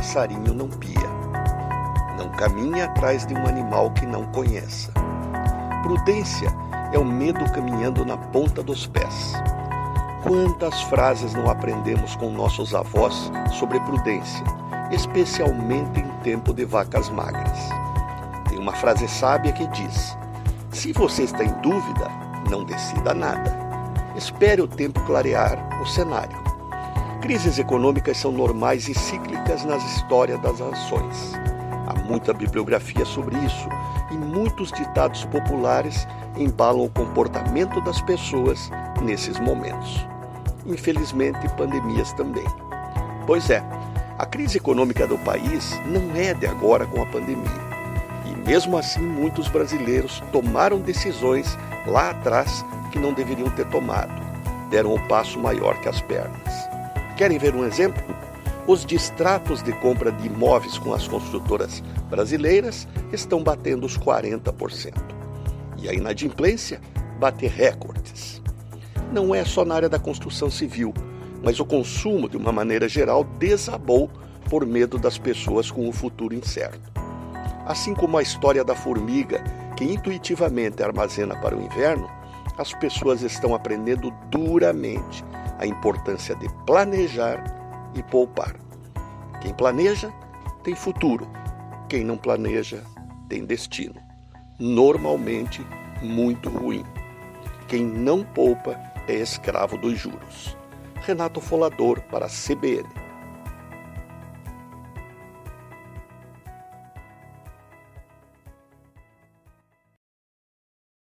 passarinho não pia. Não caminhe atrás de um animal que não conheça. Prudência é o medo caminhando na ponta dos pés. Quantas frases não aprendemos com nossos avós sobre prudência, especialmente em tempo de vacas magras? Tem uma frase sábia que diz: Se você está em dúvida, não decida nada. Espere o tempo clarear o cenário. Crises econômicas são normais e cíclicas nas histórias das nações. Há muita bibliografia sobre isso e muitos ditados populares embalam o comportamento das pessoas nesses momentos. Infelizmente, pandemias também. Pois é, a crise econômica do país não é de agora com a pandemia. E mesmo assim, muitos brasileiros tomaram decisões lá atrás que não deveriam ter tomado. Deram o um passo maior que as pernas. Querem ver um exemplo? Os distratos de compra de imóveis com as construtoras brasileiras estão batendo os 40%. E a inadimplência bate recordes. Não é só na área da construção civil, mas o consumo, de uma maneira geral, desabou por medo das pessoas com o futuro incerto. Assim como a história da formiga, que intuitivamente armazena para o inverno, as pessoas estão aprendendo duramente a importância de planejar e poupar. Quem planeja tem futuro, quem não planeja tem destino. Normalmente muito ruim. Quem não poupa é escravo dos juros. Renato Folador para a CBN.